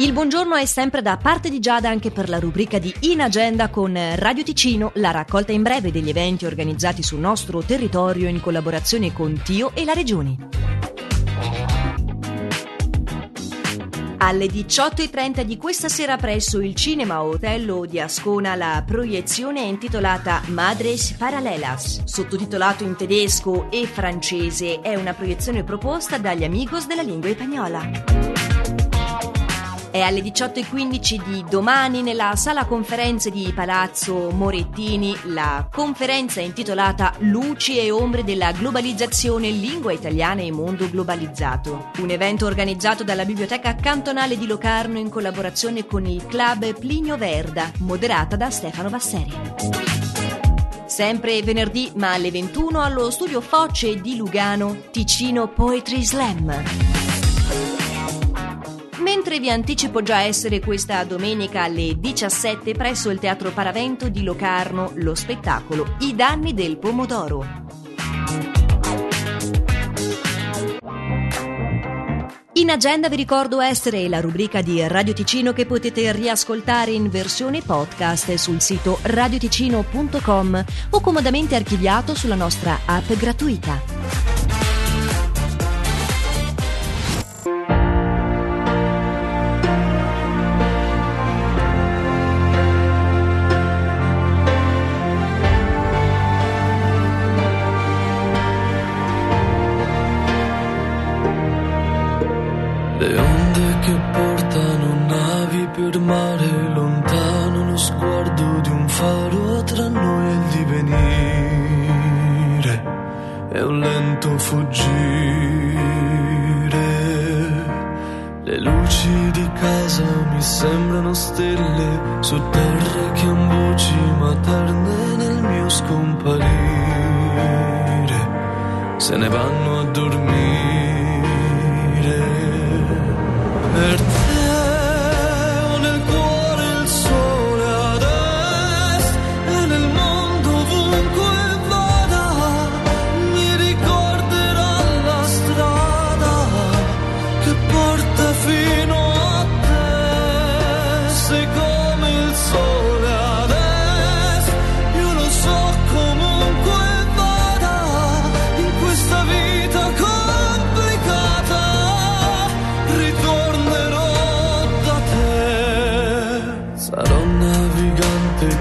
Il buongiorno è sempre da parte di Giada anche per la rubrica di In Agenda con Radio Ticino, la raccolta in breve degli eventi organizzati sul nostro territorio in collaborazione con Tio e la Regione. Alle 18.30 di questa sera presso il Cinema Hotel di Ascona la proiezione è intitolata Madres Paralelas, sottotitolato in tedesco e francese. È una proiezione proposta dagli amigos della lingua spagnola. È alle 18.15 di domani nella sala conferenze di Palazzo Morettini la conferenza intitolata Luci e ombre della globalizzazione, lingua italiana e mondo globalizzato. Un evento organizzato dalla Biblioteca Cantonale di Locarno in collaborazione con il club Plinio Verda, moderata da Stefano Basseri. Sempre venerdì, ma alle 21 allo studio Focce di Lugano, Ticino Poetry Slam. Mentre vi anticipo già essere questa domenica alle 17 presso il Teatro Paravento di Locarno lo spettacolo I danni del pomodoro. In agenda vi ricordo essere la rubrica di Radio Ticino che potete riascoltare in versione podcast sul sito radioticino.com o comodamente archiviato sulla nostra app gratuita. Per mare lontano lo sguardo di un faro tra noi e il divenire. È un lento fuggire. Le luci di casa mi sembrano stelle su terre che han voci materne nel mio scomparire. Se ne vanno a dormire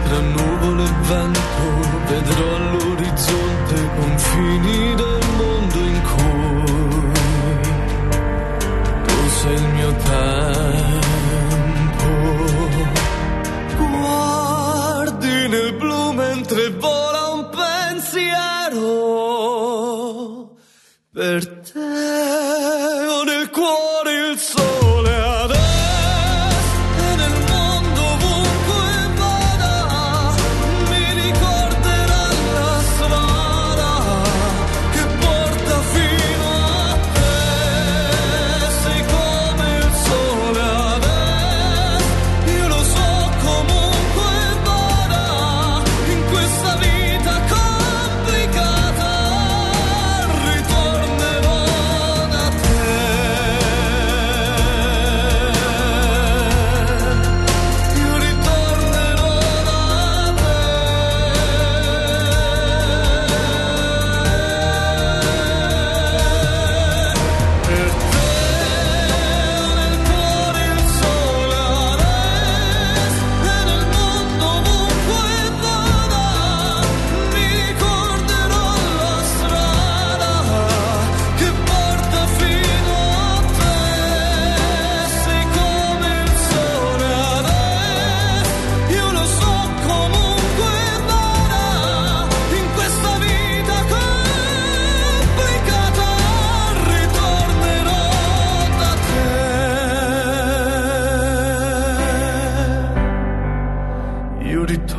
tra nuvole e vento vedrò all'orizzonte i confini del mondo in cui tu sei il mio tempo. Guardi nel blu mentre vola un pensiero per te.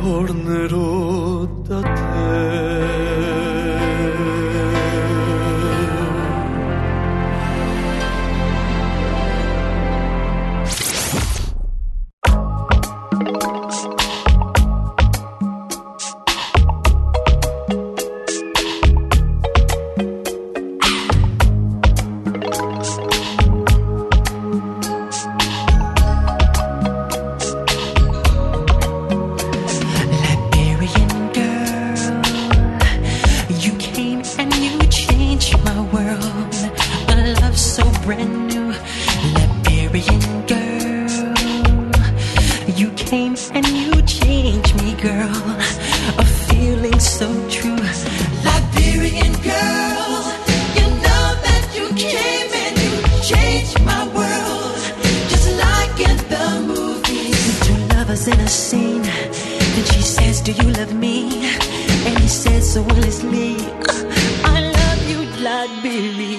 tornerò Liberian girl. You came and you changed me, girl. A feeling so true. Liberian girl, you know that you came and you changed my world. Just like in the movies. Two lovers in a scene. Then she says, Do you love me? And he says so honestly, I love you, Liberian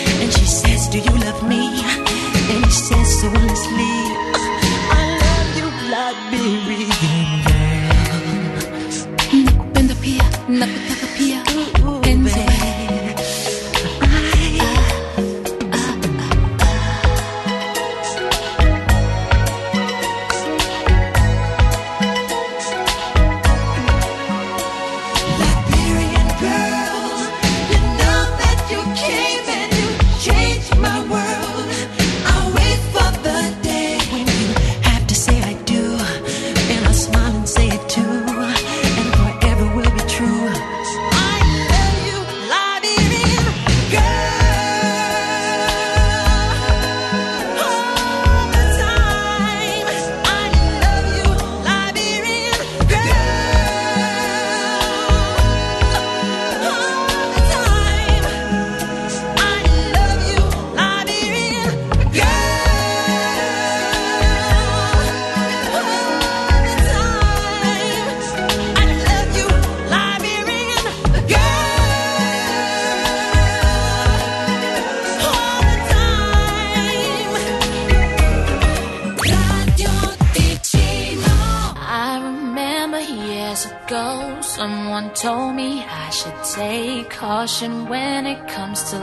someone told me I should take caution when it comes to